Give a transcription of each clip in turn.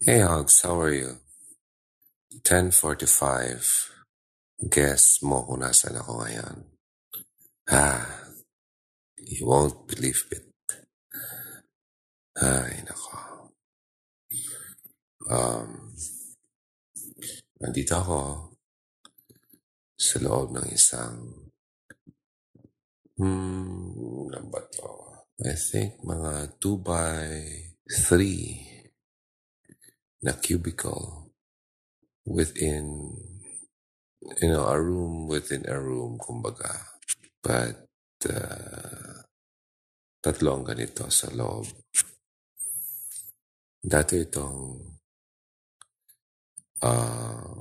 Hey Alex, how are you? 10.45. Guess mo kung nasan ako ngayon. Ah, you won't believe it. Ay, nako. Um, nandito ako sa loob ng isang, hmm, ano ba? I think mga 2 by 3 na cubicle within, you know, a room within a room, kumbaga. But, uh, tatlong ganito sa loob. Dati itong uh,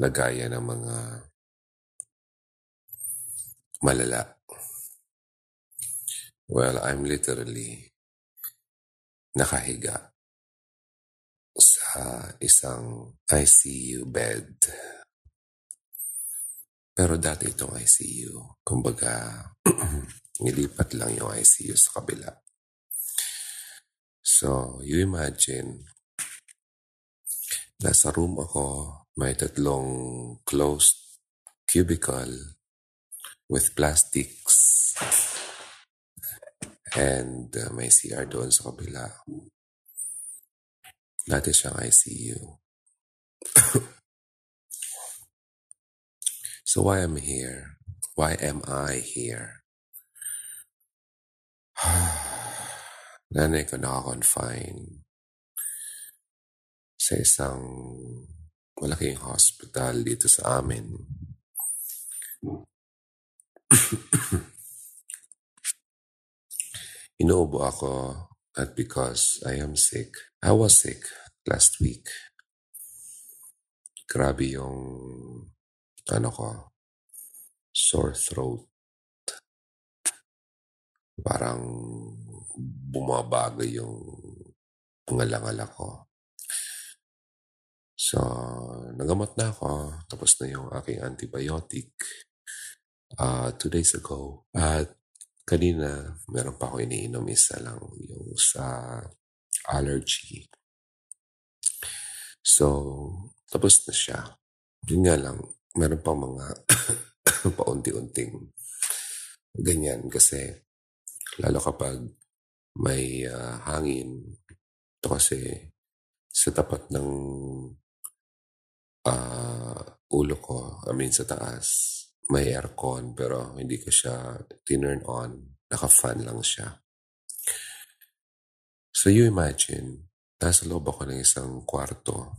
lagayan ng mga malala. Well, I'm literally nakahiga sa isang ICU bed. Pero dati itong ICU. Kumbaga, nilipat lang yung ICU sa kabila. So, you imagine, nasa room ako, may tatlong closed cubicle with plastics and uh, may CR doon sa kabila. Dati siyang ICU. so why am I here? Why am I here? Nanay ko naka-confine sa isang malaking hospital dito sa amin. Inuubo ako not because I am sick. I was sick last week. Grabe yung ano ko, sore throat. Parang bumabago yung pangalangal ako. So, nagamot na ako. Tapos na yung aking antibiotic uh, two days ago. At kanina, meron pa ako iniinom isa lang yung sa allergy. So, tapos na siya. Yun nga lang, meron pa mga paunti-unting ganyan kasi lalo kapag may uh, hangin. Ito kasi sa tapat ng uh, ulo ko, I mean sa taas, may aircon pero hindi ko siya tinurn on. Naka-fan lang siya. So you imagine, nasa loob ako ng isang kwarto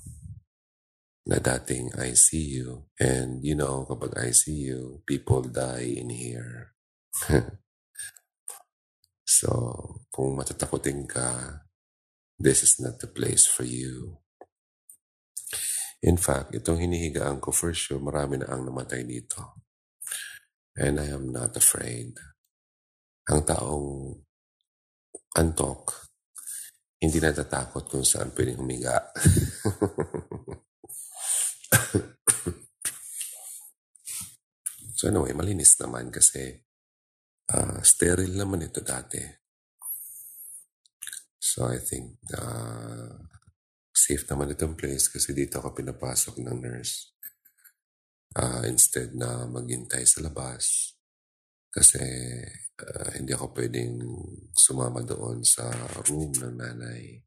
na dating ICU. And you know, kapag ICU, people die in here. so, kung matatakotin ka, this is not the place for you. In fact, itong hinihigaan ko for sure, marami na ang namatay dito. And I am not afraid. Ang taong antok, hindi natatakot kung saan pwedeng humiga. so anyway, malinis naman kasi uh, sterile naman ito dati. So I think uh, safe naman itong place kasi dito ako pinapasok ng nurse. Uh, instead na maghintay sa labas. Kasi uh, hindi ako pwedeng sumama doon sa room ng nanay.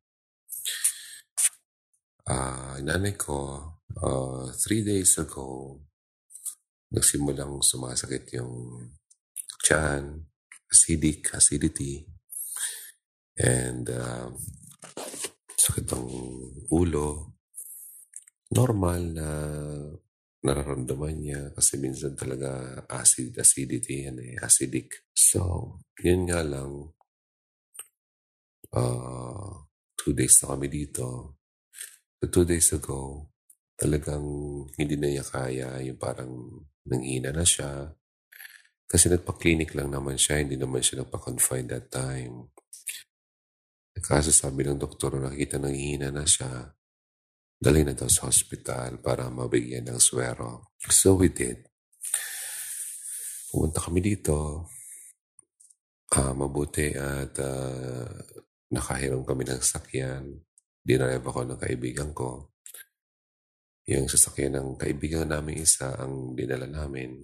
Uh, nanay ko, uh, three days ago, nagsimulang sumasakit yung tiyan, acidic, acidity, and uh, sakit ng ulo. Normal na nararamdaman niya kasi minsan talaga acid, acidity yan eh, acidic. So, yun nga lang, uh, two days na kami dito. So, two days ago, talagang hindi na niya kaya, yung parang nanghina na siya. Kasi nagpa-clinic lang naman siya, hindi naman siya nagpa-confine that time. Kaso sabi ng doktor, nakikita nang hina na siya, dali na daw sa hospital para mabigyan ng swero. So we did. Pumunta kami dito. Uh, mabuti at uh, nakahiram kami ng sakyan. Dinrive ako ng kaibigan ko. Yung sasakyan ng kaibigan namin isa ang dinala namin.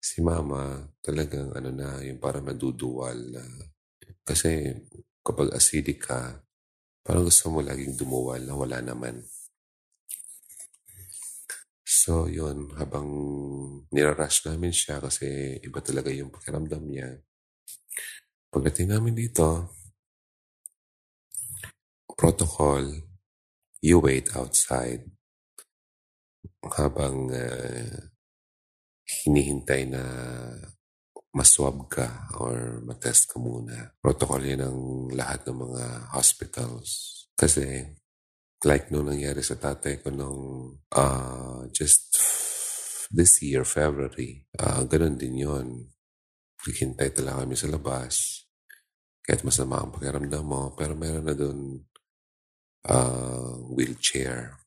Si mama talagang ano na, yung parang naduduwal na. Kasi kapag acidic ka, parang gusto mo laging dumuwal na wala naman. So, yun, habang nirarush namin siya kasi iba talaga yung pakiramdam niya. Pagdating namin dito, protocol, you wait outside habang uh, hinihintay na maswab ka or matest ka muna. Protocol yan ng lahat ng mga hospitals. Kasi, like nung nangyari sa tatay ko nung uh, just this year, February, uh, ganun din yon Hintay talaga kami sa labas. Kahit masama ang pakiramdam mo, pero meron na doon uh, wheelchair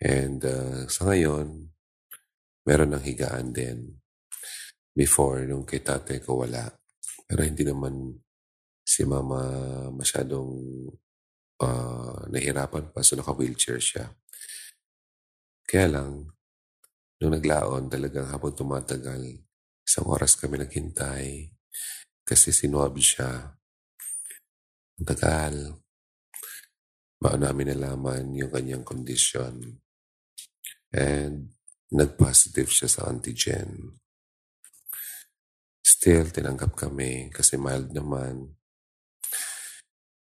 And uh, sa ngayon, meron ng higaan din. Before, nung kay tatay ko wala. Pero hindi naman si mama masyadong uh, nahirapan pa. So naka-wheelchair siya. Kaya lang, nung naglaon, talagang habang tumatagal, isang oras kami naghintay kasi sinuab siya. Ang tagal. Baon namin nalaman yung kanyang kondisyon. And nag-positive siya sa antigen. Still, tinanggap kami kasi mild naman.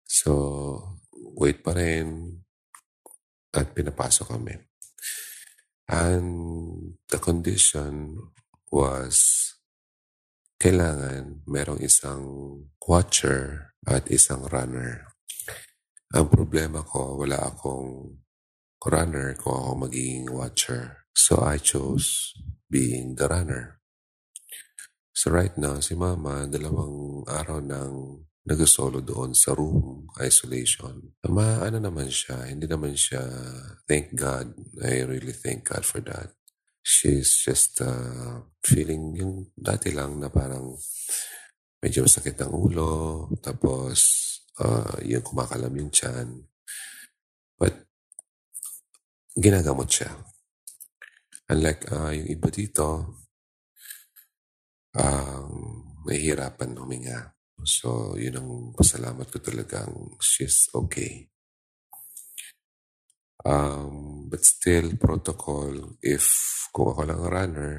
So, wait pa rin at pinapasok kami. And the condition was kailangan merong isang watcher at isang runner. Ang problema ko, wala akong runner ko ako magiging watcher. So I chose being the runner. So right now, si mama, dalawang araw nang nag-solo doon sa room isolation. Ma, ano naman siya, hindi naman siya, thank God, I really thank God for that. She's just uh, feeling yung dati lang na parang medyo masakit ang ulo, tapos uh, yung kumakalam yung chan. But ginagamot siya. Unlike uh, yung iba dito, um, nahihirapan huminga. So, yun ang pasalamat ko talagang she's okay. Um, but still, protocol, if kung ako lang runner,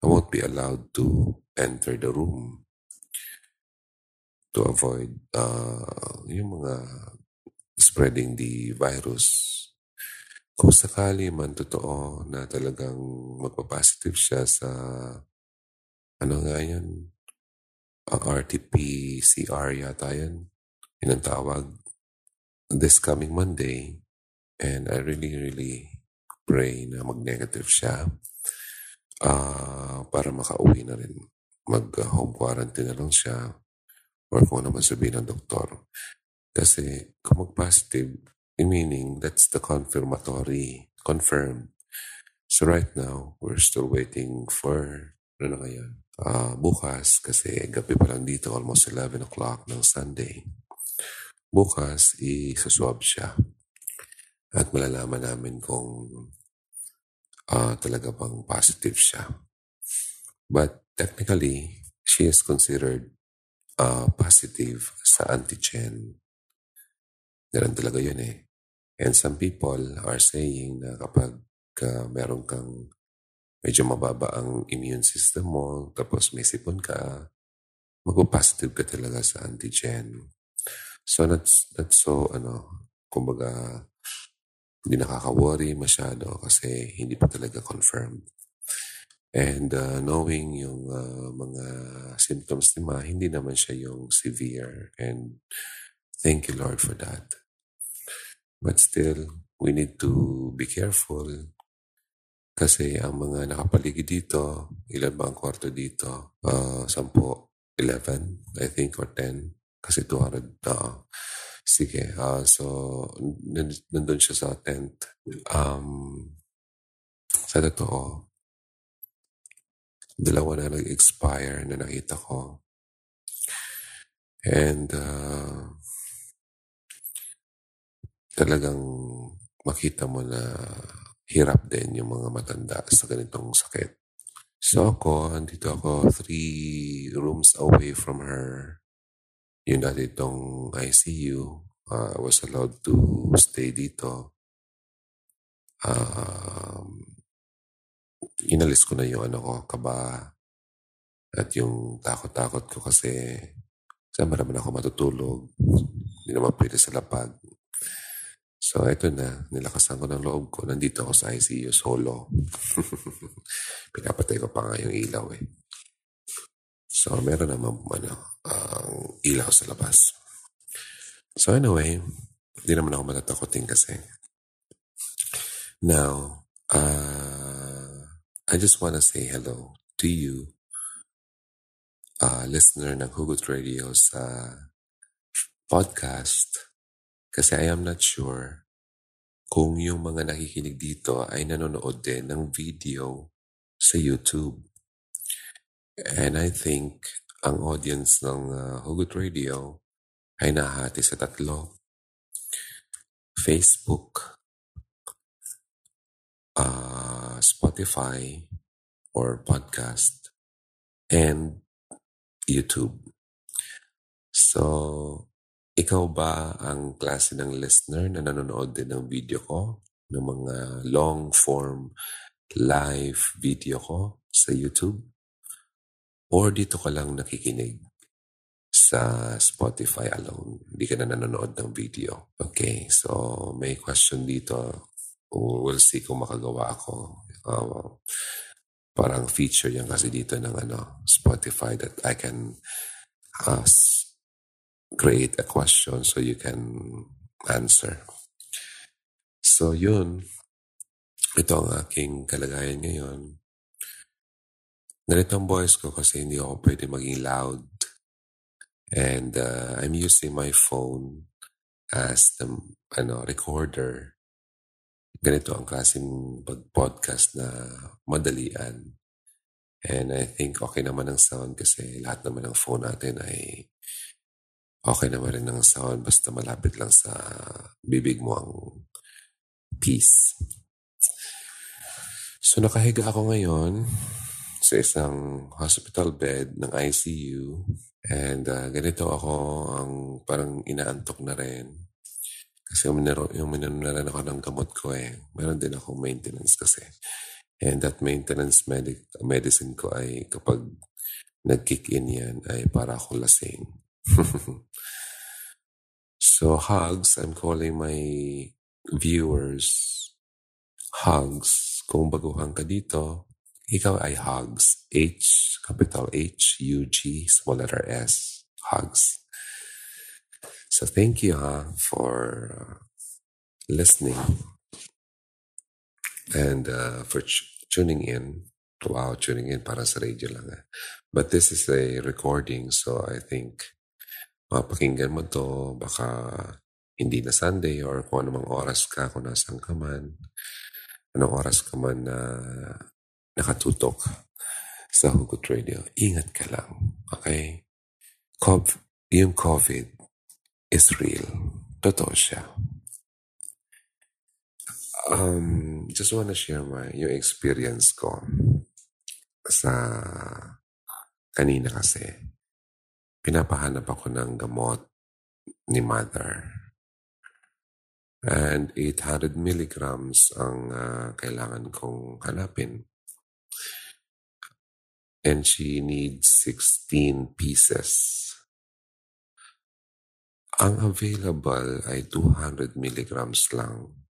I won't be allowed to enter the room to avoid uh, yung mga spreading the virus kung sakali man totoo na talagang magpa-positive siya sa ano nga uh, RT-PCR yata yan, yun ang tawag, this coming Monday. And I really, really pray na mag-negative siya uh, para makauwi na rin. Mag-home quarantine na lang siya or kung naman sabihin ng doktor. Kasi kung mag-positive, meaning that's the confirmatory, confirmed. So right now, we're still waiting for, ano na ngayon, uh, bukas, kasi gabi pa lang dito, almost 11 o'clock ng Sunday. Bukas, isaswab siya. At malalaman namin kung uh, talaga bang positive siya. But technically, she is considered uh, positive sa antigen. Ganun talaga yun eh. And some people are saying na kapag uh, meron kang medyo mababa ang immune system mo, tapos may sipon ka, magpo-positive ka talaga sa antigen. So that's, that's so, ano, kumbaga, hindi nakaka-worry masyado kasi hindi pa talaga confirmed. And uh, knowing yung uh, mga symptoms ni Ma, hindi naman siya yung severe. And thank you Lord for that. But still, we need to be careful kasi ang mga nakapaligid dito, ilan ba ang kwarto dito? Uh, sampo, 11, I think, or 10. Kasi 200, uh, sige. Uh, so, nandun siya sa tent. Um, sa totoo, dalawa na nag-expire na nakita ko. And uh, talagang makita mo na hirap din yung mga matanda sa ganitong sakit. So ako, andito ako three rooms away from her. Yun dati itong ICU. Uh, I was allowed to stay dito. Um, inalis ko na yung ano ko, kaba at yung takot-takot ko kasi saan naman ako matutulog. Hindi naman pwede sa lapag. So, ito na. Nilakasan ko ng loob ko. Nandito ako sa ICU solo. Pinapatay ko pa nga yung ilaw eh. So, meron naman ano, ang uh, ilaw sa labas. So, anyway, hindi naman ako matatakotin kasi. Now, uh, I just want to say hello to you, uh, listener ng Hugot Radio sa podcast kasi I am not sure kung yung mga nakikinig dito ay nanonood din ng video sa YouTube. And I think ang audience ng uh, Hugot Radio ay nahati sa tatlo. Facebook, uh, Spotify, or podcast, and YouTube. So, ikaw ba ang klase ng listener na nanonood din ng video ko? Ng mga long form live video ko sa YouTube? Or dito ka lang nakikinig sa Spotify alone? Hindi ka na nanonood ng video. Okay, so may question dito. We'll see kung makagawa ako. Uh, parang feature yan kasi dito ng ano, Spotify that I can ask create a question so you can answer. So yun, ito ang aking kalagayan ngayon. Ganito ang voice ko kasi hindi ako pwede maging loud. And uh, I'm using my phone as the ano, recorder. Ganito ang klaseng podcast na madalian. And I think okay naman ang sound kasi lahat naman ng phone natin ay Okay naman rin ang sound basta malapit lang sa bibig mo ang peace. So nakahiga ako ngayon sa isang hospital bed ng ICU and uh, ganito ako ang parang inaantok na rin. Kasi uminaro, uminom na rin ako ng gamot ko eh. Meron din ako maintenance kasi. And that maintenance medic, medicine ko ay kapag nag-kick in yan ay para ako lasing. so hugs, I'm calling my viewers hugs. Kung baguhan ka dito, ikaw ay hugs. H, capital H, U, G, small letter S. Hugs. So thank you ha, for uh, listening and uh, for ch- tuning in. Wow, tuning in para sa radio lang. Eh. But this is a recording, so I think mapakinggan mo to, baka hindi na Sunday or kung anumang oras ka, kung nasan ka man, anong oras ka man na nakatutok sa Hugot Radio, ingat ka lang. Okay? COVID, yung COVID is real. Totoo siya. Um, just wanna share my, yung experience ko sa kanina kasi pinapahanap ako ng gamot ni mother. And 800 milligrams ang uh, kailangan kong hanapin. And she needs 16 pieces. Ang available ay 200 milligrams lang.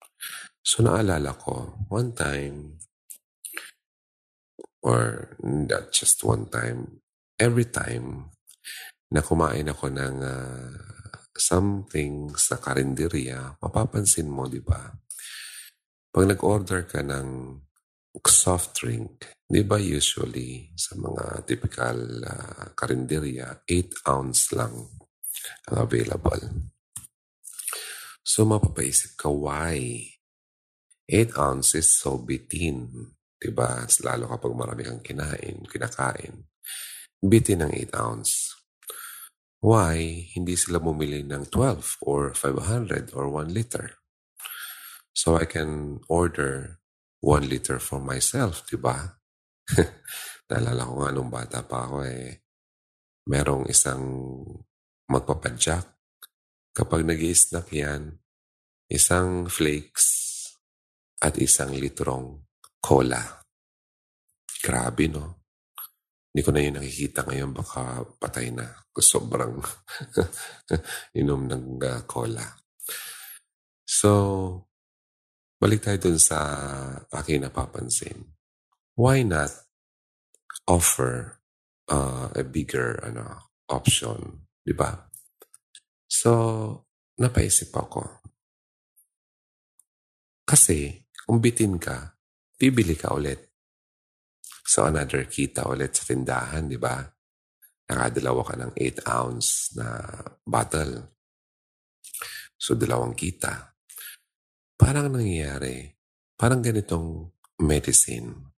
So naalala ko, one time, or not just one time, every time na kumain ako ng uh, something sa karinderya, mapapansin mo, di ba? Pag nag-order ka ng soft drink, di ba usually sa mga typical uh, karinderya, 8 ounce lang ang available. So mapapaisip ka, why? 8 ounces so bitin. Diba? Lalo kapag marami kang kinain, kinakain. Bitin ng 8 ounce. Why hindi sila bumili ng 12 or 500 or 1 liter? So I can order 1 liter for myself, di ba? Naalala ko nga nung bata pa ako eh, merong isang magpapadyak. Kapag nag snack yan, isang flakes at isang litrong cola. Grabe, no? Hindi ko na yun nakikita ngayon. Baka patay na. Sobrang inom ng uh, cola. So, balik tayo dun sa aking napapansin. Why not offer uh, a bigger ano, option? Di ba? So, napaisip ako. Kasi, kung bitin ka, bibili ka ulit. So another kita ulit sa tindahan, di ba? Nakadalawa ka ng 8 ounce na bottle. So dalawang kita. Parang nangyayari, parang ganitong medicine.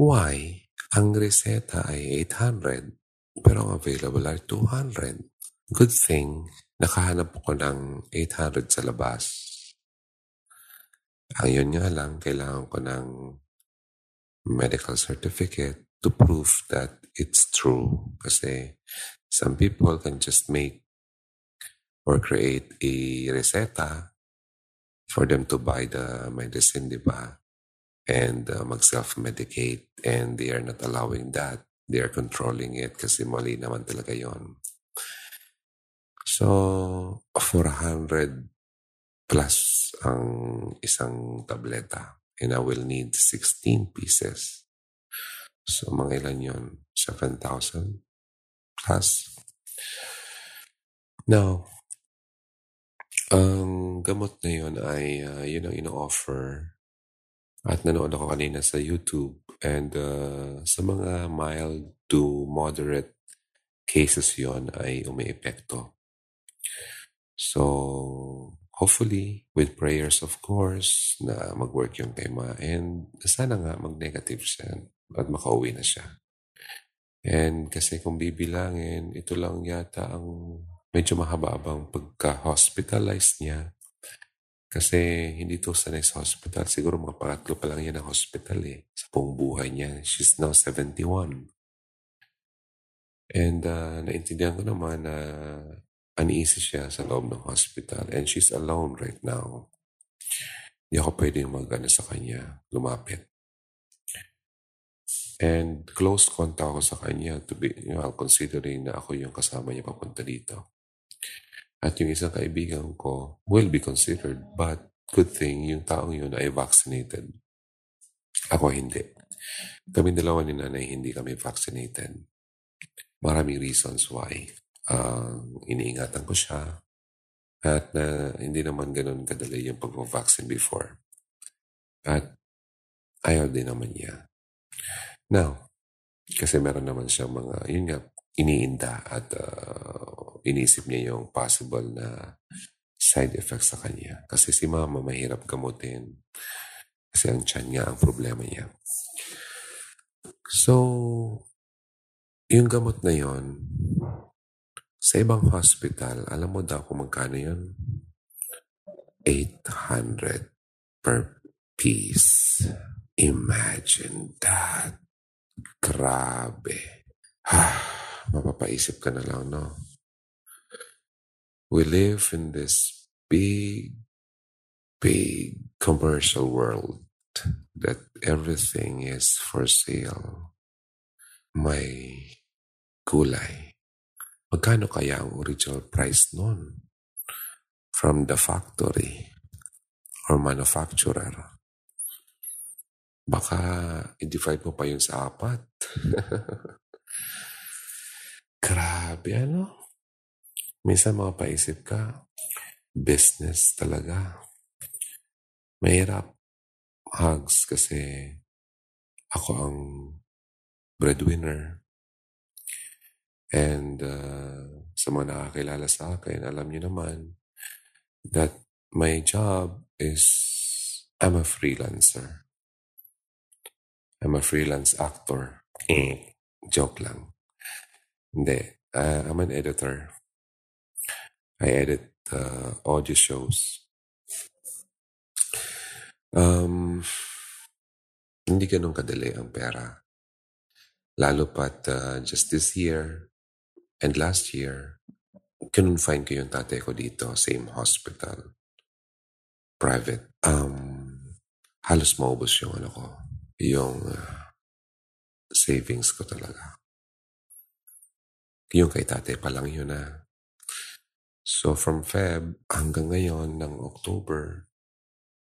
Why? Ang reseta ay 800, pero ang available ay 200. Good thing, nakahanap ko ng 800 sa labas. Ang yun nga lang, kailangan ko ng medical certificate to prove that it's true. Kasi some people can just make or create a reseta for them to buy the medicine, di ba? And uh, mag-self-medicate. And they are not allowing that. They are controlling it kasi mali naman talaga yon. So, 400 plus ang isang tableta and I will need 16 pieces. So, mga ilan yun? 7,000 plus. Now, ang gamot na yun ay uh, yun ang ino-offer at nanood ako kanina sa YouTube and uh, sa mga mild to moderate cases yon ay umiepekto. So, hopefully, with prayers of course, na mag-work yung tema and sana nga mag-negative siya at makauwi na siya. And kasi kung bibilangin, ito lang yata ang medyo mahaba-abang pagka-hospitalize niya. Kasi hindi to sanay sa hospital. Siguro mga pangatlo pa lang yan ang hospital eh. Sa buong buhay niya. She's now 71. And uh, naintindihan ko naman na uneasy siya sa loob ng hospital and she's alone right now. Hindi ako pwedeng mag sa kanya, lumapit. And close contact ako sa kanya to be, you know, considering na ako yung kasama niya papunta dito. At yung isang kaibigan ko will be considered, but good thing yung taong yun ay vaccinated. Ako hindi. Kami dalawa ni nanay hindi kami vaccinated. Maraming reasons why uh, iniingatan ko siya at na uh, hindi naman ganun kadali yung pag-vaccine before. At ayaw din naman niya. Now, kasi meron naman siya mga, yun nga, iniinda at uh, inisip niya yung possible na side effects sa kanya. Kasi si mama mahirap gamutin. Kasi ang tiyan niya ang problema niya. So, yung gamot na yon sa ibang hospital, alam mo daw kung magkano yun? 800 per piece. Imagine that. Grabe. Mapapaisip ka na lang, no? We live in this big, big commercial world that everything is for sale. May gulay, Magkano kaya ang original price noon? From the factory or manufacturer. Baka i-divide mo pa yun sa apat. Grabe, ano? Minsan paisip ka, business talaga. Mahirap. Hugs kasi ako ang breadwinner. And uh, sa mga nakakilala sa akin, alam niyo naman that my job is I'm a freelancer. I'm a freelance actor. Eh, joke lang. Hindi. Uh, I'm an editor. I edit uh, audio shows. Um, hindi ganun kadali ang pera. Lalo pat uh, just this year and last year, kinonfine ko yung tatay ko dito, same hospital. Private. Um, halos maubos yung ano ko, yung uh, savings ko talaga. Yung kay tatay pa lang yun na. Ah. So from Feb hanggang ngayon ng October,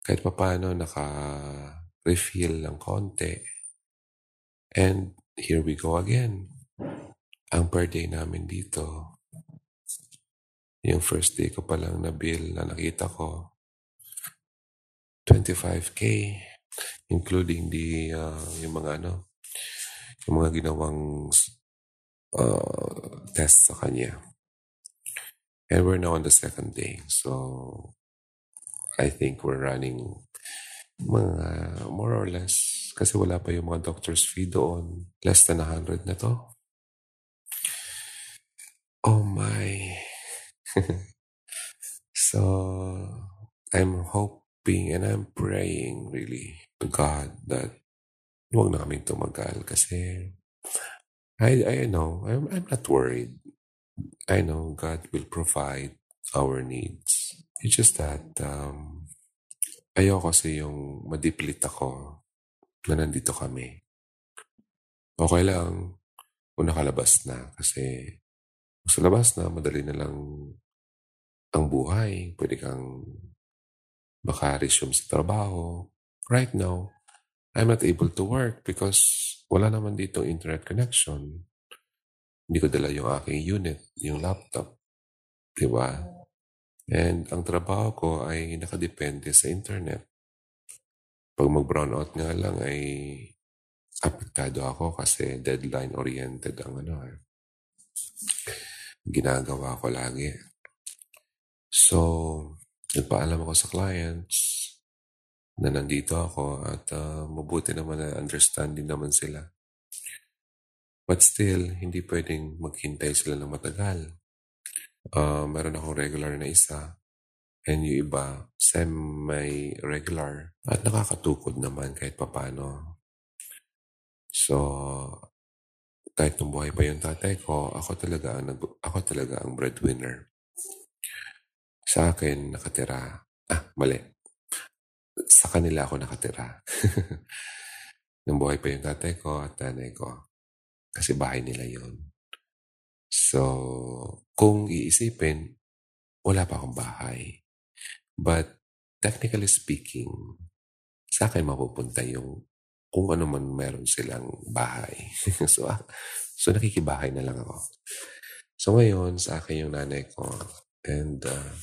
kahit pa paano naka-refill ng konti. And here we go again. Ang per day namin dito, yung first day ko pa lang na bill na nakita ko, 25k, including the, uh, yung mga ano, yung mga ginawang uh, test sa kanya. And we're now on the second day. So, I think we're running mga more or less kasi wala pa yung mga doctor's fee doon. Less than 100 na to. Oh my. so, I'm hoping and I'm praying really to God that huwag na kaming tumagal kasi I, I know, I'm, I'm not worried. I know God will provide our needs. It's just that um, ayoko kasi yung madiplit ako na nandito kami. Okay lang kung nakalabas na kasi sa labas na, madali na lang ang buhay. Pwede kang maka-resume sa trabaho. Right now, I'm not able to work because wala naman dito internet connection. Hindi ko dala yung aking unit, yung laptop. Diba? And ang trabaho ko ay nakadepende sa internet. Pag mag-brownout nga lang ay apektado ako kasi deadline-oriented ang ano eh. Ginagawa ko lagi. So, nagpaalam ako sa clients na nandito ako at uh, mabuti naman na understanding naman sila. But still, hindi pwedeng maghintay sila ng matagal uh, meron akong regular na isa and yung iba semi-regular at nakakatukod naman kahit papano. So, kahit nung buhay pa yung tatay ko, ako talaga ang, ako talaga ang breadwinner. Sa akin, nakatira. Ah, mali. Sa kanila ako nakatira. nung buhay pa yung tatay ko at nanay ko. Kasi bahay nila yon So, kung iisipin, wala pa akong bahay. But technically speaking, sa akin mapupunta yung kung ano man meron silang bahay. so, ah, so nakikibahay na lang ako. So ngayon, sa akin yung nanay ko. And uh,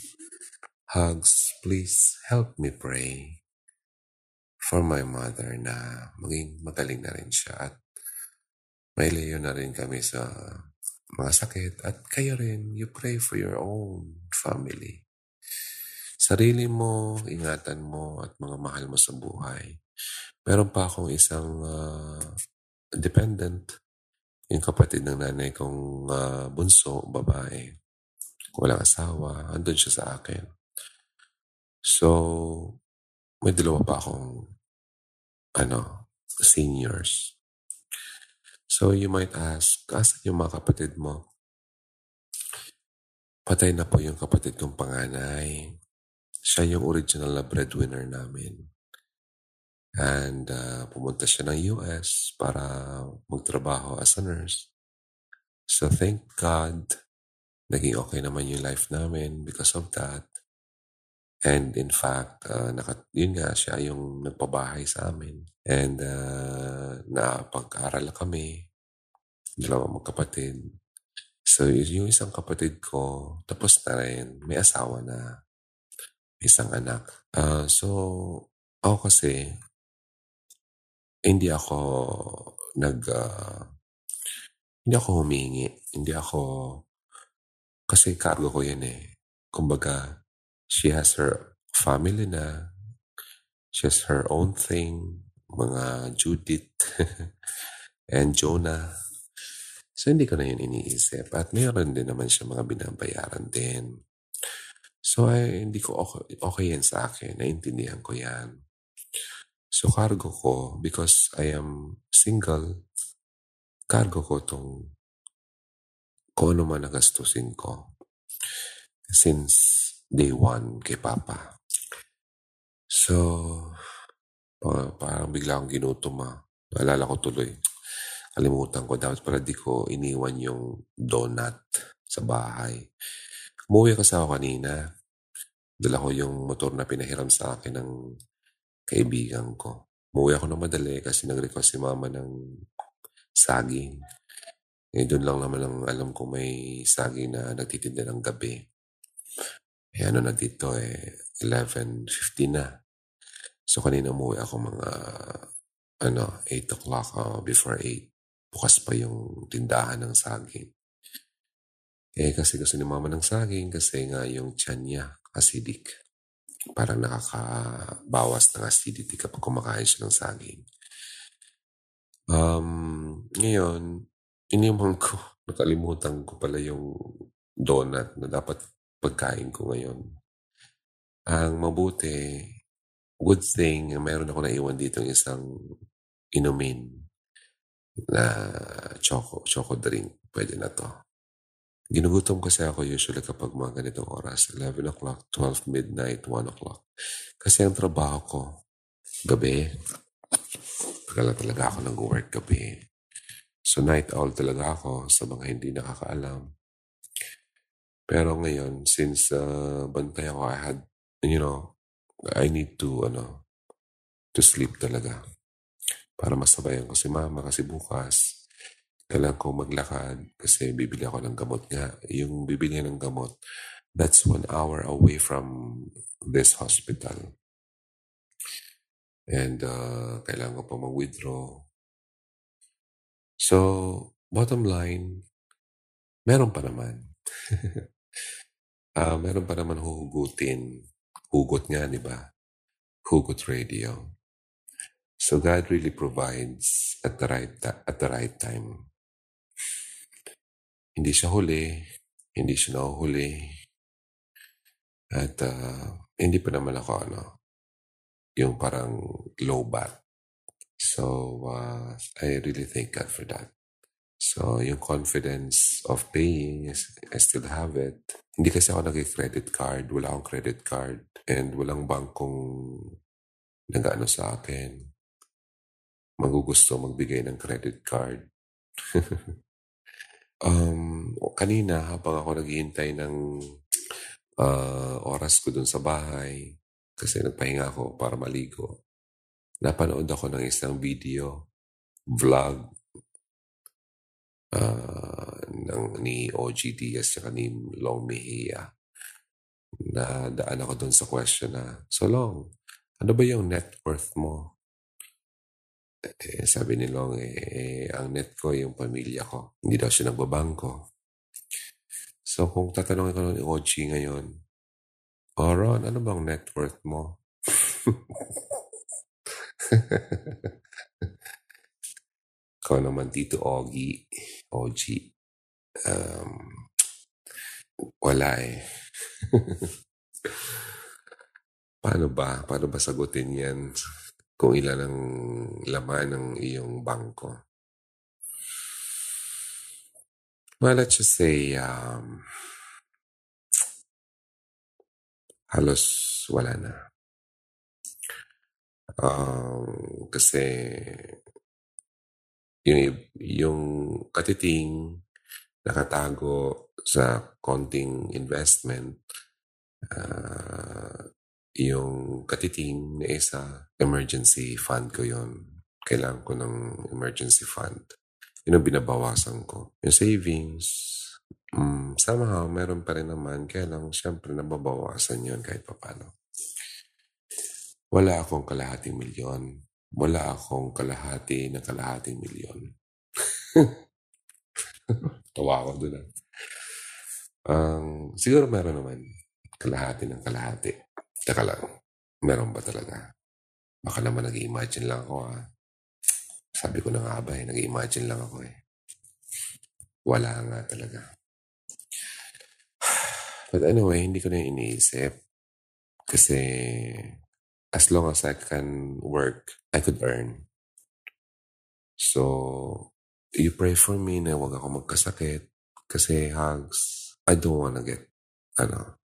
hugs, please help me pray for my mother na maging magaling na rin siya at may na rin kami sa mga sakit, at kayo rin, you pray for your own family. Sarili mo, ingatan mo, at mga mahal mo sa buhay. Meron pa akong isang uh, dependent, yung kapatid ng nanay kong uh, bunso, babae. Walang asawa, andun siya sa akin. So, may dalawa pa akong ano, seniors. So you might ask, asan yung mga kapatid mo? Patay na po yung kapatid kong panganay. Siya yung original na breadwinner namin. And uh, pumunta siya ng US para magtrabaho as a nurse. So thank God, naging okay naman yung life namin because of that. And in fact, uh, naka, yun nga, siya yung nagpabahay sa amin. And uh, napag-aral kami, dalawa magkapatid. So, yung isang kapatid ko, tapos na rin, may asawa na, may isang anak. Uh, so, ako kasi, hindi ako nag, uh, hindi ako humingi. Hindi ako, kasi cargo ko yan eh. Kumbaga, she has her family na, she has her own thing, mga Judith and Jonah. So, hindi ko na yun iniisip. At mayroon din naman siya mga binabayaran din. So, ay, hindi ko okay, okay yan sa akin. Naintindihan ko yan. So, cargo ko, because I am single, cargo ko tong kung ano man nagastusin ko. Since day one kay Papa. So, pa- parang bigla akong ginutom ah. Naalala ko tuloy. Kalimutan ko. Dapat pala di ko iniwan yung donut sa bahay. Umuwi kasi ako kanina. Dala ko yung motor na pinahiram sa akin ng kaibigan ko. Umuwi ako ng madali kasi nag-request si mama ng saging. Eh, doon lang naman ang alam ko may saging na nagtitinda ng gabi. Eh, ano na dito eh, 11.50 na. So, kanina umuwi ako mga, ano, 8 o'clock uh, before 8. Bukas pa yung tindahan ng saging. Eh, kasi gusto ni mama ng saging kasi nga yung tiyan niya acidic. Parang nakakabawas ng acidity kapag kumakain siya ng saging. Um, ngayon, inimang ko, nakalimutan ko pala yung donut na dapat pagkain ko ngayon. Ang mabuti, good thing, meron ako naiwan dito ng isang inumin na choco, choco drink. Pwede na to. Ginugutom kasi ako usually kapag mga ganitong oras. 11 o'clock, 12 midnight, 1 o'clock. Kasi ang trabaho ko, gabi. Kala talaga ako nag-work gabi. So night owl talaga ako sa mga hindi nakakaalam. Pero ngayon, since uh, bantay ako, I had, you know, I need to, ano, to sleep talaga. Para masabayan ko si mama kasi bukas, kailangan ko maglakad kasi bibili ako ng gamot nga. Yung bibili ng gamot, that's one hour away from this hospital. And uh, kailangan ko pa mag-withdraw. So, bottom line, meron pa naman. uh, meron pa naman huhugutin. Hugot nga, di ba? Hugot radio. So God really provides at the right at the right time. Hindi siya huli, hindi siya nahuhuli. At uh, hindi pa naman ako ano, yung parang low bat. So uh, I really thank God for that. So yung confidence of paying, I still have it. Hindi kasi ako nag-credit card, wala akong credit card, and walang bangkong nag-ano sa akin. Magugusto magbigay ng credit card. um, kanina, habang ako naghihintay ng uh, oras ko dun sa bahay, kasi nagpahinga ako para maligo, napanood ako ng isang video, vlog, uh, ng, ni OG Diaz at ni Long Mejia na daan ako dun sa question na, so Long, ano ba yung net worth mo? Eh, sabi ni Long, eh, ang net ko yung pamilya ko. Hindi daw siya nagbabangko. So kung tatanungin ko ni OG ngayon, oh ano bang net worth mo? Ikaw naman dito, Ogi, OG. Um, wala eh. Paano ba? Paano ba sagutin yan kung ilan ang laman ng iyong bangko? Well, let's just say, um, halos wala na. Um, kasi yung, yung katiting nakatago sa konting investment, uh, yung katiting na isa, emergency fund ko yon Kailangan ko ng emergency fund. Yun ang binabawasan ko. Yung savings, um, somehow, meron pa rin naman. Kaya lang, syempre, nababawasan yun kahit papano. Wala akong kalahating milyon. Wala akong kalahati na kalahating milyon. Tawa ako doon. Um, siguro meron naman kalahati ng kalahati. Teka lang, meron ba talaga? Baka naman nag-imagine lang ako ha. Sabi ko na nga ba eh, nag-imagine lang ako eh. Wala nga talaga. But anyway, hindi ko na iniisip. Kasi as long as I can work, I could earn. So, you pray for me na huwag ako magkasakit. Kasi hugs, I don't wanna get, ano,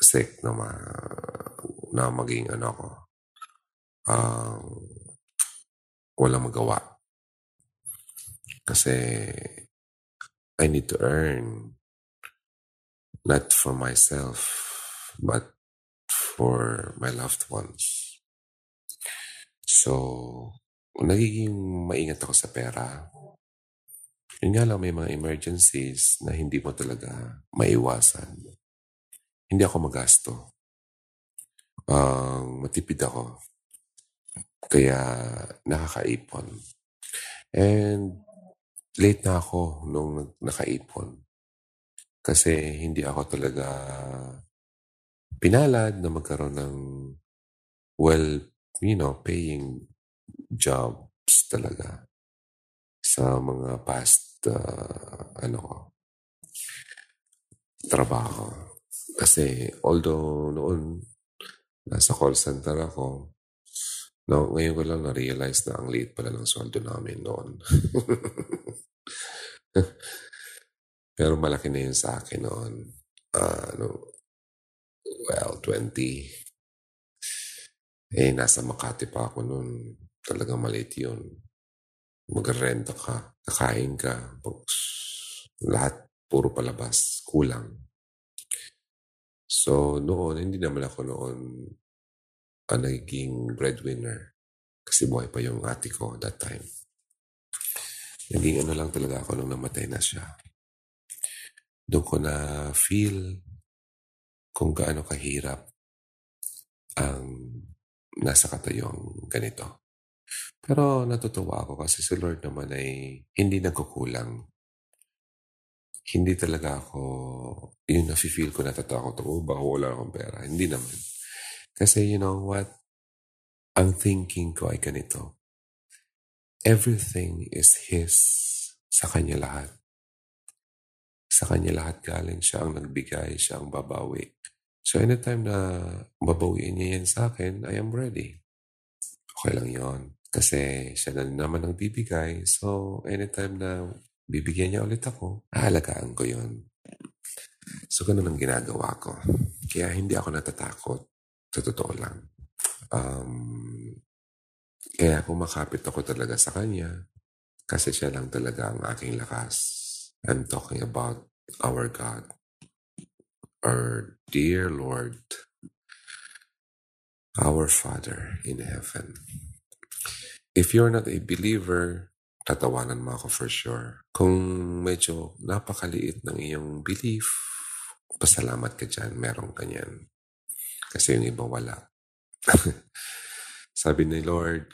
sick na, ma, na maging, ano ako, um, walang magawa. Kasi I need to earn not for myself, but for my loved ones. So, nagiging maingat ako sa pera. Yun nga lang, may mga emergencies na hindi mo talaga maiwasan. Hindi ako magasto. Um, matipid ako. Kaya nakakaipon. And late na ako nung nakaipon. Kasi hindi ako talaga pinalad na magkaroon ng well, you know, paying jobs talaga sa mga past uh, ano trabaho. Kasi although noon nasa call center ako, no, ngayon ko lang na-realize na ang liit pala ng sweldo namin noon. Pero malaki na yun sa akin noon. Uh, ano, well, 20. Eh, nasa Makati pa ako noon. Talaga maliit yun. Magrenta ka, kakain ka, books. Lahat, puro palabas, kulang. So, noon, hindi naman ako noon ang naging breadwinner. Kasi buhay pa yung ate ko that time. Naging ano lang talaga ako nung namatay na siya doon ko na feel kung gaano kahirap ang nasa katayong ganito. Pero natutuwa ako kasi si Lord naman ay hindi nagkukulang. Hindi talaga ako, yung nafe-feel ko natatakot ako, baka wala akong pera. Hindi naman. Kasi you know what? Ang thinking ko ay ganito. Everything is His sa Kanya lahat. Sa Kanya lahat galing. Siya ang nagbigay, siya ang babawi. So anytime na babawiin niya yan sa akin, I am ready. Okay lang yon Kasi siya na naman ang bibigay. So anytime na bibigyan niya ulit ako, aalagaan ko yon So ganun ang ginagawa ko. Kaya hindi ako natatakot. Sa totoo lang. Um, kaya kumakapit ako talaga sa kanya kasi siya lang talaga ang aking lakas. I'm talking about our God, our dear Lord, our Father in heaven. If you're not a believer, tatawanan mo ako for sure. Kung medyo napakaliit ng iyong belief, pasalamat ka dyan, meron ka niyan. Kasi yung iba wala. Sabi ni Lord,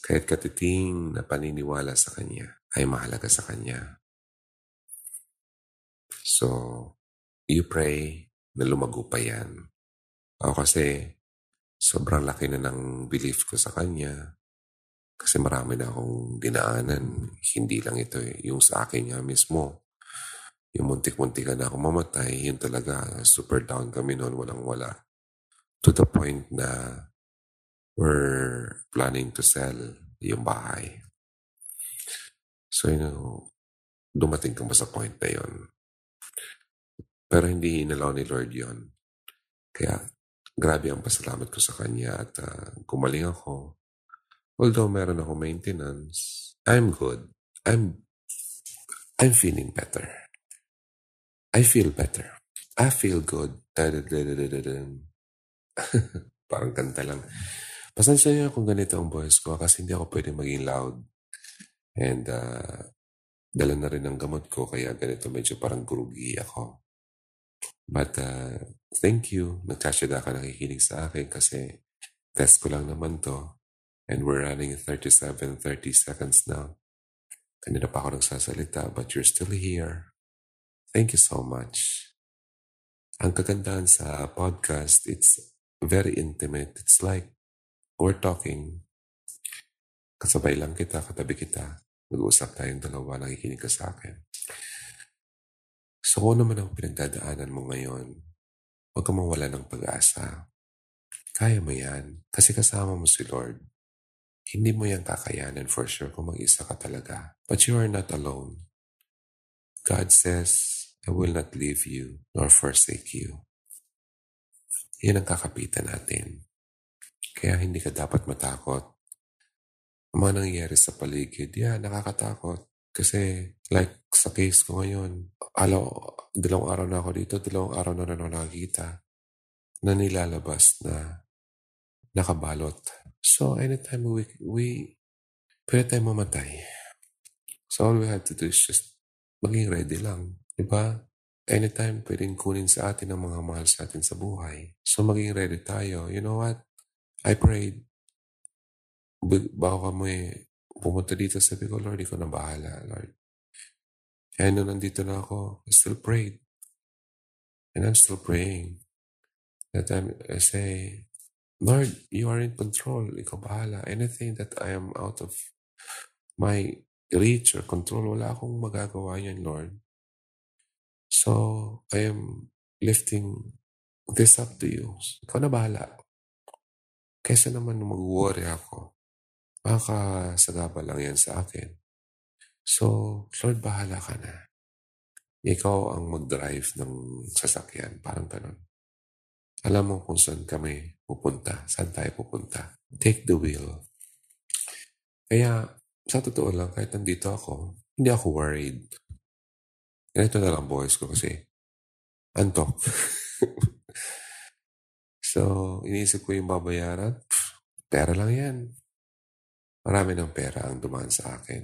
kahit katiting na paniniwala sa Kanya ay mahalaga sa Kanya. So, you pray na lumago pa yan. Ako kasi, sobrang laki na ng belief ko sa kanya. Kasi marami na akong dinaanan. Hindi lang ito eh. Yung sa akin nga mismo. Yung muntik-muntikan na ako mamatay, yun talaga, super down kami noon, walang wala. To the point na we're planning to sell yung bahay. So, you know, dumating ka ba sa point na yun? Pero hindi inalaw ni Lord yon. Kaya grabe ang pasalamat ko sa Kanya at uh, gumaling ako. Although meron ako maintenance, I'm good. I'm I'm feeling better. I feel better. I feel good. Parang kanta lang. Pasensya niyo kung ganito ang voice ko kasi hindi ako pwede maging loud. And uh, dala na rin ang gamot ko kaya ganito medyo parang groggy ako. But uh, thank you. Nagtsatsaga ka nakikinig sa akin kasi test ko lang naman to. And we're running 37, 30 seconds now. Kanina pa ako nagsasalita but you're still here. Thank you so much. Ang kagandahan sa podcast, it's very intimate. It's like we're talking. Kasabay lang kita, katabi kita. Nag-uusap tayong dalawa, nakikinig ka sa akin. So kung naman ang pinagdadaanan mo ngayon, huwag ka mawala ng pag-asa. Kaya mo yan kasi kasama mo si Lord. Hindi mo yan kakayanan for sure kung mag-isa ka talaga. But you are not alone. God says, I will not leave you nor forsake you. Yan ang kakapitan natin. Kaya hindi ka dapat matakot. Ang mga nangyayari sa paligid, yeah, nakakatakot. Kasi like sa case ko ngayon, alaw, dalawang araw na ako dito, dalawang araw na na nakakita na nilalabas na nakabalot. So anytime we, we pwede tayong mamatay. So all we have to do is just maging ready lang. Diba? Anytime pwedeng kunin sa atin ang mga mahal sa atin sa buhay. So maging ready tayo. You know what? I prayed. Bago ka mo eh, pumunta dito, sabi ko, Lord, ikaw na bahala, Lord. Kaya nung nandito na ako, I still prayed. And I'm still praying. That time, I say, Lord, you are in control. Ikaw bahala. Anything that I am out of my reach or control, wala akong magagawa yan, Lord. So, I am lifting this up to you. Ikaw na bahala. Kesa naman mag-worry ako, makakasagaba lang yan sa akin. So, Lord, bahala ka na. Ikaw ang mag-drive ng sasakyan. Parang ganun. Alam mo kung saan kami pupunta, saan tayo pupunta. Take the wheel. Kaya, sa totoo lang, kahit nandito ako, hindi ako worried. Ganito na lang boys ko kasi antok. so, iniisip ko yung babayaran. Pera lang yan. Marami ng pera ang dumaan sa akin.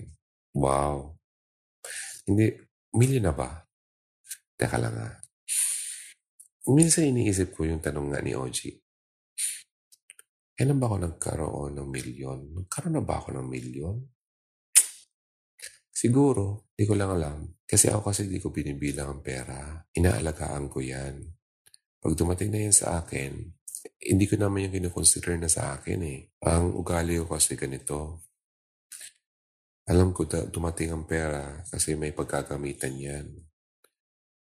Wow. Hindi, milyon na ba? Teka lang ha. Minsan iniisip ko yung tanong nga ni Oji. Kailan ba ako nagkaroon ng milyon? Nagkaroon na ba ako ng milyon? Siguro, di ko lang alam. Kasi ako kasi di ko binibilang ang pera. Inaalagaan ko yan. Pag dumating na yan sa akin, hindi ko naman yung kinukonsider na sa akin eh. Ang ugali ko kasi ganito. Alam ko da, dumating ang pera kasi may pagkagamitan yan.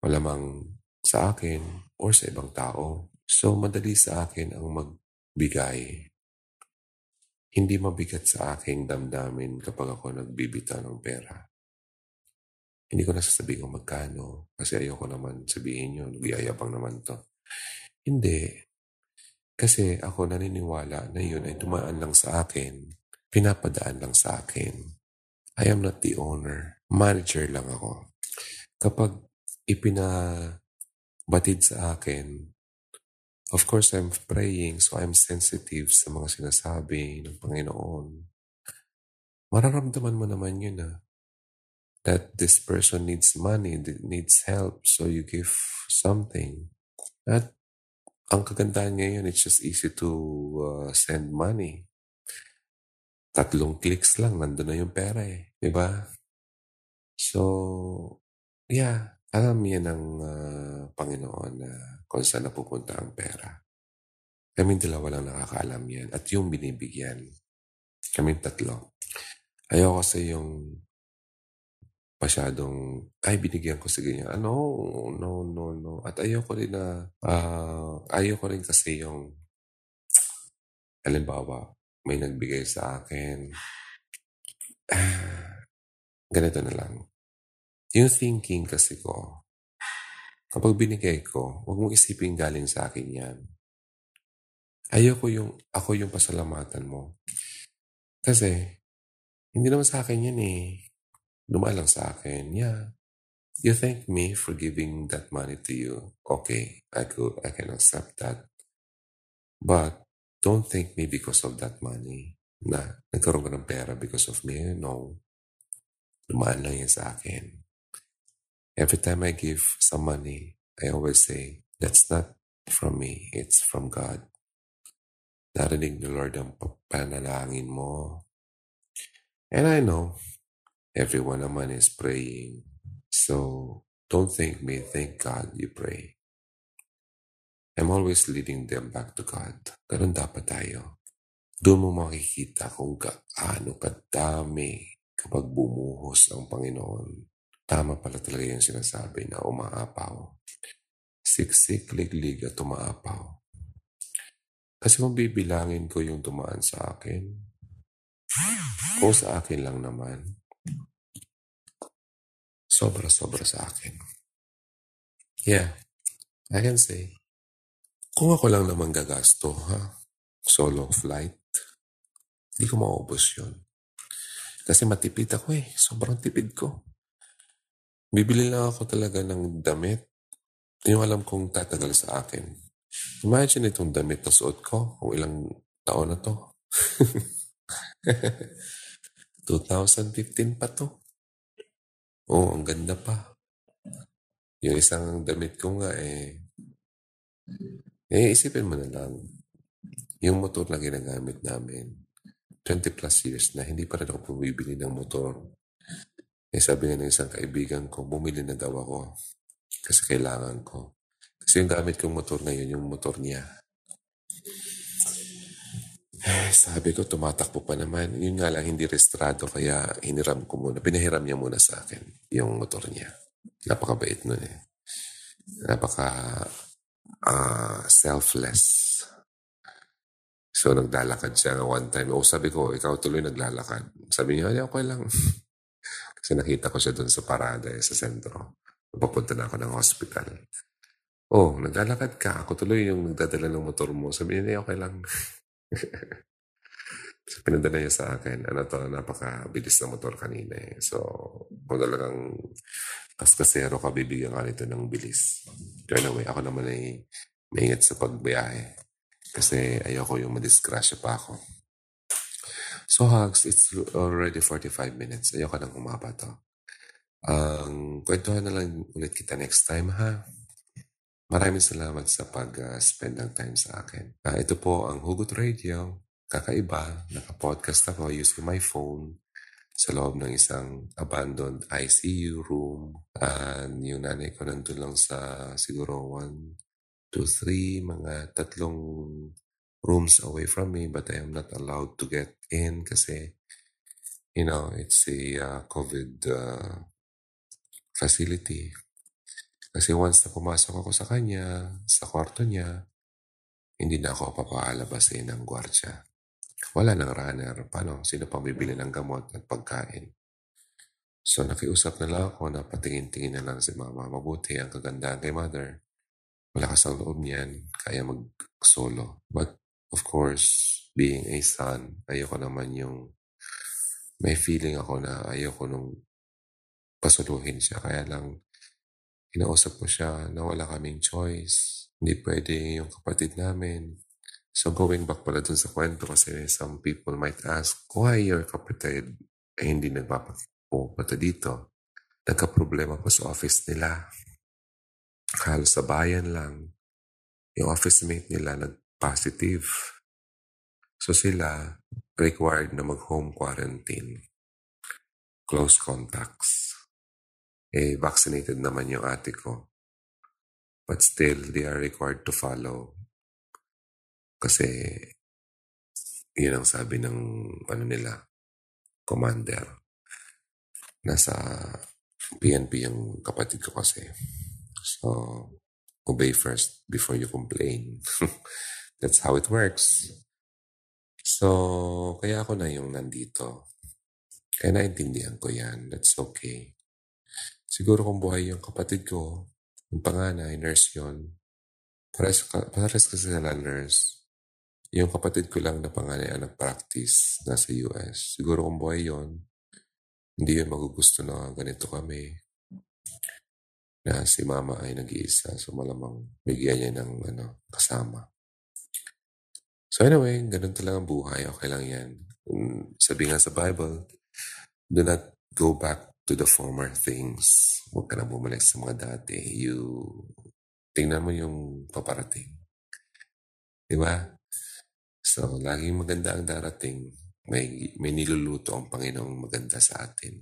Malamang sa akin or sa ibang tao. So, madali sa akin ang magbigay. Hindi mabigat sa aking damdamin kapag ako nagbibita ng pera. Hindi ko nasasabihin kung magkano kasi ayoko naman sabihin yun. Nagyayabang naman to. Hindi. Kasi ako naniniwala na yun ay dumaan lang sa akin. Pinapadaan lang sa akin. I am not the owner. Manager lang ako. Kapag ipinabatid sa akin, of course, I'm praying, so I'm sensitive sa mga sinasabi ng Panginoon. Mararamdaman mo naman yun ah. That this person needs money, needs help, so you give something. At ang kagandahan ngayon, it's just easy to uh, send money. Tatlong clicks lang, nandun na yung pera eh. Ba? So, yeah, alam yan ng uh, Panginoon na kung saan napupunta ang pera. Kaming dalawa lang nakakaalam yan at yung binibigyan. Kaming tatlo. Ayaw kasi yung masyadong, ay, binigyan ko si ganyan. Ano? No, no, no. At ayaw ko rin na, uh, ayaw ko rin kasi yung, halimbawa, may nagbigay sa akin. Ah, ganito na lang. Yung thinking kasi ko, kapag binigay ko, huwag mong isipin galing sa akin yan. Ayoko yung, ako yung pasalamatan mo. Kasi, hindi naman sa akin yan eh. Dumaan lang sa akin. Yeah. You thank me for giving that money to you. Okay, I could, I can accept that. But, don't thank me because of that money. Na, nagkaroon ka ng pera because of me. No. Dumaan lang yan sa akin. Every time I give some money, I always say, that's not from me, it's from God. Narinig ni Lord ang panalangin mo. And I know, everyone naman is praying. So, don't thank me, thank God you pray. I'm always leading them back to God. Ganun dapat tayo. Doon mo makikita kung gaano kadami kapag bumuhos ang Panginoon tama pala talaga yung sinasabi na umaapaw. Siksik, liglig at umaapaw. Kasi kung bibilangin ko yung tumaan sa akin, o sa akin lang naman, sobra-sobra sa akin. Yeah, I can say, kung ako lang naman gagasto, ha? Solo flight, hindi ko maubos yun. Kasi matipid ako eh. Sobrang tipid ko. Bibili lang ako talaga ng damit. Yung alam kong tatagal sa akin. Imagine itong damit na suot ko kung ilang taon na to. 2015 pa to. Oo, oh, ang ganda pa. Yung isang damit ko nga eh, eh isipin mo na lang, yung motor na ginagamit namin, 20 plus years na hindi pa rin ako bumibili ng motor. Eh sabi nga ng isang kaibigan ko, bumili na daw ako. Kasi kailangan ko. Kasi yung gamit kong motor ngayon, yung motor niya. Eh, sabi ko, tumatakbo pa naman. Yun nga lang, hindi restrado, kaya hiniram ko muna. Pinahiram niya muna sa akin yung motor niya. Napakabait nun eh. Napaka uh, selfless. So, naglalakad siya one time. O, sabi ko, ikaw tuloy naglalakad. Sabi niya, ay, okay lang. Kasi nakita ko siya doon sa parada, eh, sa sentro. Papunta na ako ng hospital. Oh, naglalakad ka. Ako tuloy yung nagdadala ng motor mo. Sabi niya, okay lang. so, pinadala niya sa akin. Ano to, napakabilis na motor kanina eh. So, kung talagang kaskasero ka, bibigyan ka nito ng bilis. So, anyway, ako naman ay maingat sa pagbiyahe. Kasi ayoko yung madisgrasya pa ako. So Hugs, it's already 45 minutes. Ayoko nang humaba to. Ang um, kwentuhan na lang ulit kita next time ha. Maraming salamat sa pag-spend uh, ng time sa akin. Uh, ito po ang Hugot Radio. Kakaiba. Naka-podcast ako using my phone sa loob ng isang abandoned ICU room. And yung nanay ko nandun lang sa siguro one to three, mga tatlong rooms away from me, but I am not allowed to get in kasi, you know, it's a uh, COVID uh, facility. Kasi once na pumasok ako sa kanya, sa kwarto niya, hindi na ako papalabasin ng gwardya. Wala nang runner. Paano? Sino pang bibili ng gamot at pagkain? So, nakiusap na lang ako na patingin-tingin na lang si mama. Mabuti ang kagandahan kay mother malakas ang loob niyan, kaya mag-solo. But of course, being a son, ayoko naman yung may feeling ako na ayoko nung pasuluhin siya. Kaya lang, inausap ko siya na wala kaming choice. Hindi pwede yung kapatid namin. So going back pala dun sa kwento kasi some people might ask, why your kapatid ay hindi nagpapapunta dito? Nagka-problema pa sa office nila halos sa bayan lang, yung office mate nila nag-positive. So sila required na mag-home quarantine. Close contacts. Eh, vaccinated naman yung ate ko. But still, they are required to follow. Kasi, yun ang sabi ng, ano nila, commander. Nasa PNP yung kapatid ko kasi. So, obey first before you complain. That's how it works. So, kaya ako na yung nandito. Kaya naintindihan ko yan. That's okay. Siguro kung buhay yung kapatid ko, yung panganay, nurse yon Pares, pares kasi sila nurse. Yung kapatid ko lang na panganay ang nag-practice nasa US. Siguro kung buhay yon hindi yun magugusto na ganito kami na si mama ay nag-iisa. So malamang bigyan niya ng ano, kasama. So anyway, ganun talaga ang buhay. Okay lang yan. Sabi nga sa Bible, do not go back to the former things. Huwag ka na bumalik sa mga dati. You, tingnan mo yung paparating. Di ba? So, laging maganda ang darating. May, may niluluto ang Panginoong maganda sa atin.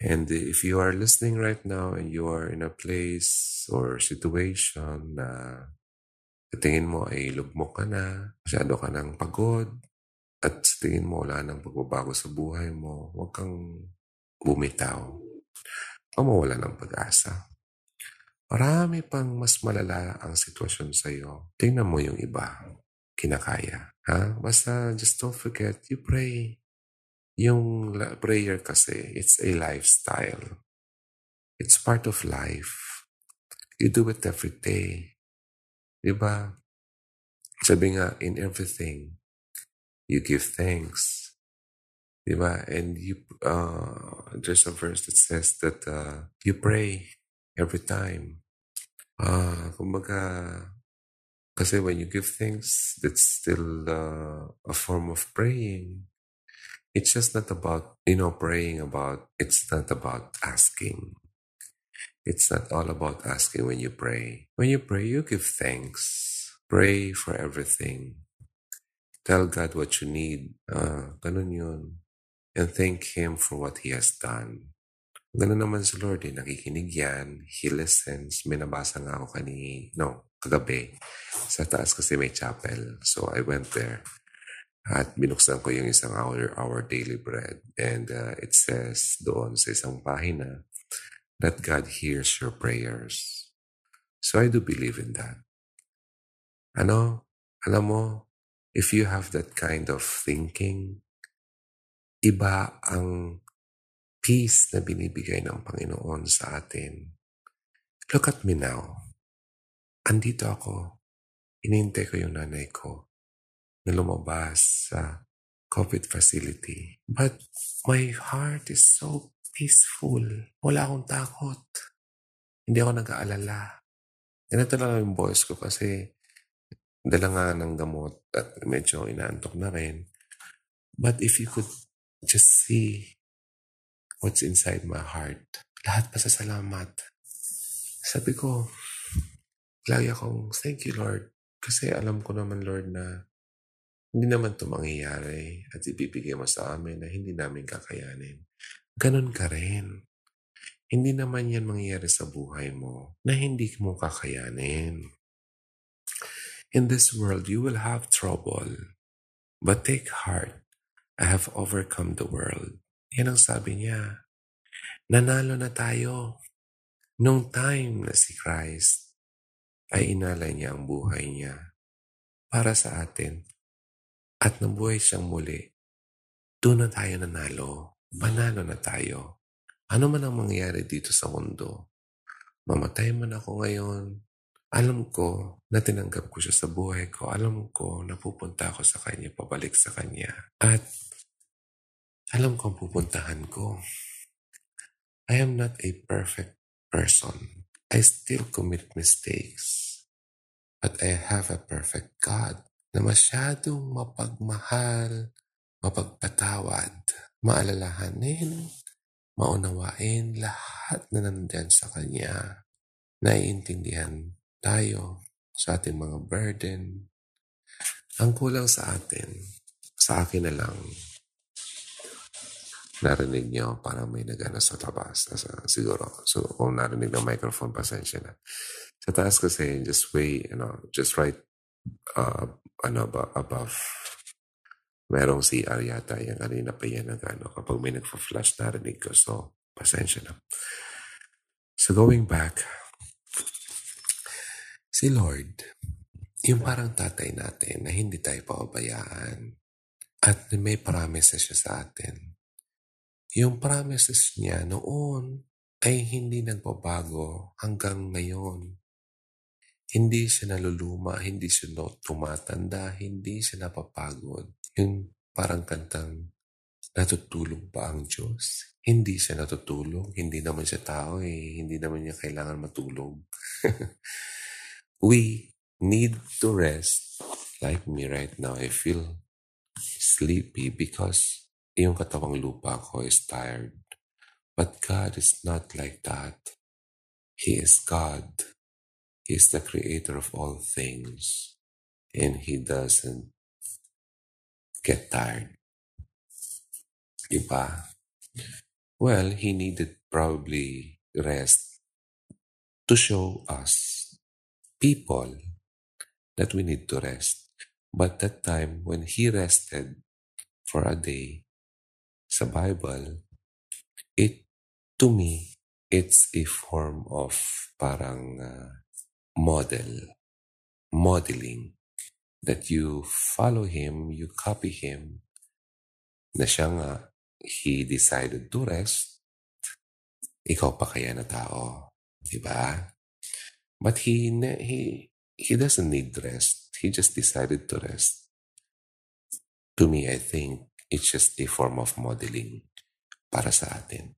And if you are listening right now and you are in a place or situation na tingin mo ay lugmok ka na, masyado ka ng pagod, at tingin mo wala nang pagbabago sa buhay mo, huwag kang bumitaw. o mawala ng pag-asa. Marami pang mas malala ang sitwasyon sa iyo. Tingnan mo yung iba. Kinakaya. Ha? Basta just don't forget, you pray. Yung prayer kasi, it's a lifestyle. It's part of life. You do it every day. Diba? Sabi nga, in everything, you give thanks. Diba? And you, uh, there's a verse that says that uh, you pray every time. Ah, kumbaga, kasi when you give thanks, that's still uh, a form of praying. It's just not about, you know, praying about, it's not about asking. It's not all about asking when you pray. When you pray, you give thanks. Pray for everything. Tell God what you need. Ah, ganun yun. And thank Him for what He has done. Ganun naman si Lord eh, nakikinig yan, He listens. May nga ako kani, no, kagabi. Sa taas kasi may chapel. So I went there. At binuksan ko yung isang hour, our daily bread. And uh, it says doon sa isang pahina that God hears your prayers. So I do believe in that. Ano? Alam mo, if you have that kind of thinking, iba ang peace na binibigay ng Panginoon sa atin. Look at me now. Andito ako. Inintay ko yung nanay ko na lumabas sa COVID facility. But my heart is so peaceful. Wala akong takot. Hindi ako nag-aalala. Ganito lang yung voice ko kasi dala nga ng gamot at medyo inaantok na rin. But if you could just see what's inside my heart. Lahat pa sa salamat. Sabi ko, lagi akong, thank you Lord. Kasi alam ko naman Lord na hindi naman ito mangyayari at ibibigay mo sa amin na hindi namin kakayanin. Ganon ka rin. Hindi naman yan mangyayari sa buhay mo na hindi mo kakayanin. In this world, you will have trouble. But take heart. I have overcome the world. Yan ang sabi niya. Nanalo na tayo. Nung time na si Christ ay inalay niya ang buhay niya para sa atin at nabuhay siyang muli, doon na tayo nanalo. Manalo na tayo. Ano man ang mangyayari dito sa mundo, mamatay man ako ngayon, alam ko na tinanggap ko siya sa buhay ko. Alam ko na pupunta ako sa Kanya, pabalik sa Kanya. At alam ko ang pupuntahan ko. I am not a perfect person. I still commit mistakes. But I have a perfect God na masyadong mapagmahal, mapagpatawad, maalalahanin, maunawain lahat na nandiyan sa Kanya. Naiintindihan tayo sa ating mga burden. Ang kulang sa atin, sa akin na lang, narinig nyo, parang may nagana sa labas. Sa, siguro. So, kung narinig ng microphone, pasensya na. Sa taas kasi, just way, you know, just right, uh, ano above. Merong CR yata, yan kanina pa yan nag, ano, kapag may nagpa-flash, narinig ko. So, pasensya na. So, going back, si Lord, yung parang tatay natin na hindi tayo pababayaan at may promises siya sa atin yung promises niya noon ay hindi nagbabago hanggang ngayon. Hindi siya naluluma, hindi siya tumatanda, hindi siya napapagod. Yung parang kantang natutulog pa ang Diyos. Hindi siya natutulog, hindi naman siya tao eh, hindi naman niya kailangan matulog. We need to rest. Like me right now, I feel sleepy because yung katawang lupa ko is tired. But God is not like that. He is God. He is the creator of all things. And He doesn't get tired. Diba? Well, He needed probably rest to show us people that we need to rest. But that time when He rested for a day, sa Bible, it, to me, it's a form of parang uh, model, modeling that you follow him, you copy him, na siya nga, he decided to rest, ikaw pa kaya na tao, di ba? But he, he, he doesn't need rest. He just decided to rest. To me, I think it's just a form of modeling para sa atin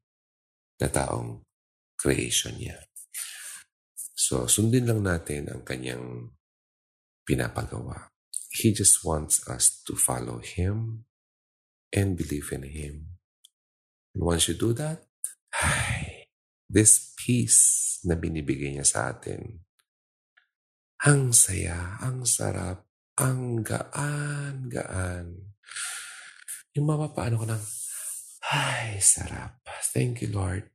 na taong creation niya. So, sundin lang natin ang kanyang pinapagawa. He just wants us to follow Him and believe in Him. And once you do that, ay, this peace na binibigay niya sa atin, ang saya, ang sarap, ang gaan-gaan. Yung mapapaano ko ng, ay, sarap. Thank you, Lord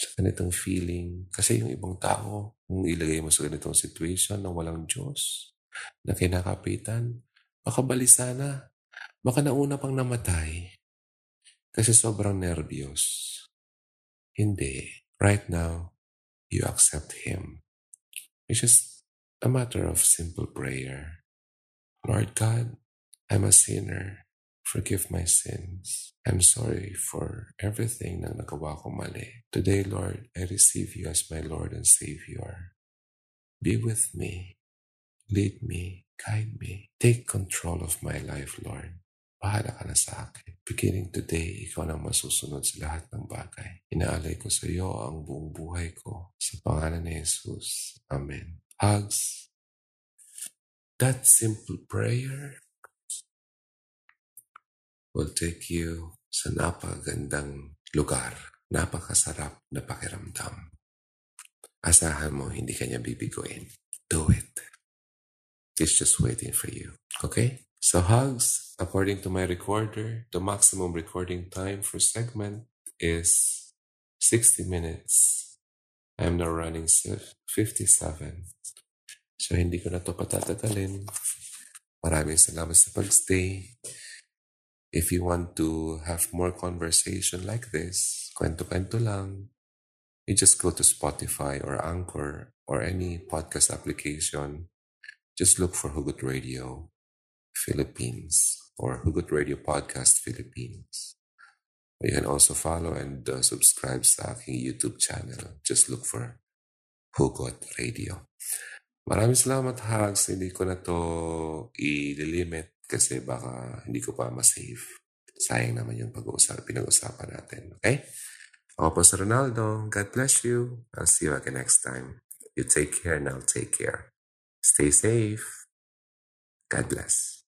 sa ganitong feeling. Kasi yung ibang tao, kung ilagay mo sa ganitong situation na walang Diyos, na kinakapitan, baka balisa na. Baka nauna pang namatay. Kasi sobrang nervyos. Hindi. Right now, you accept Him. It's just a matter of simple prayer. Lord God, I'm a sinner. Forgive my sins. I'm sorry for everything na nagawa ko mali. Today, Lord, I receive you as my Lord and Savior. Be with me. Lead me. Guide me. Take control of my life, Lord. Bahala ka na sa akin. Beginning today, ikaw nang masusunod sa lahat ng bagay. Inaalay ko sa iyo ang buong buhay ko. Sa pangalan ni Jesus. Amen. Hugs. That simple prayer will take you sa napagandang lugar, napakasarap na pakiramdam. Asahan mo, hindi kanya bibiguin. Do it. It's just waiting for you. Okay? So hugs, according to my recorder, the maximum recording time for segment is 60 minutes. I'm now running 57. So hindi ko na to patatatalin. Maraming salamat sa pagstay. If you want to have more conversation like this, kwento-kwento lang, you just go to Spotify or Anchor or any podcast application. Just look for Hugot Radio Philippines or Hugot Radio Podcast Philippines. You can also follow and uh, subscribe sa aking YouTube channel. Just look for Hugot Radio. Maraming salamat, Hags. Hindi ko na to i-limit kasi baka hindi ko pa ma-save. Sayang naman yung pag-uusap, pinag-usapan natin. Okay? Ako po si Ronaldo. God bless you. I'll see you again next time. You take care and I'll take care. Stay safe. God bless.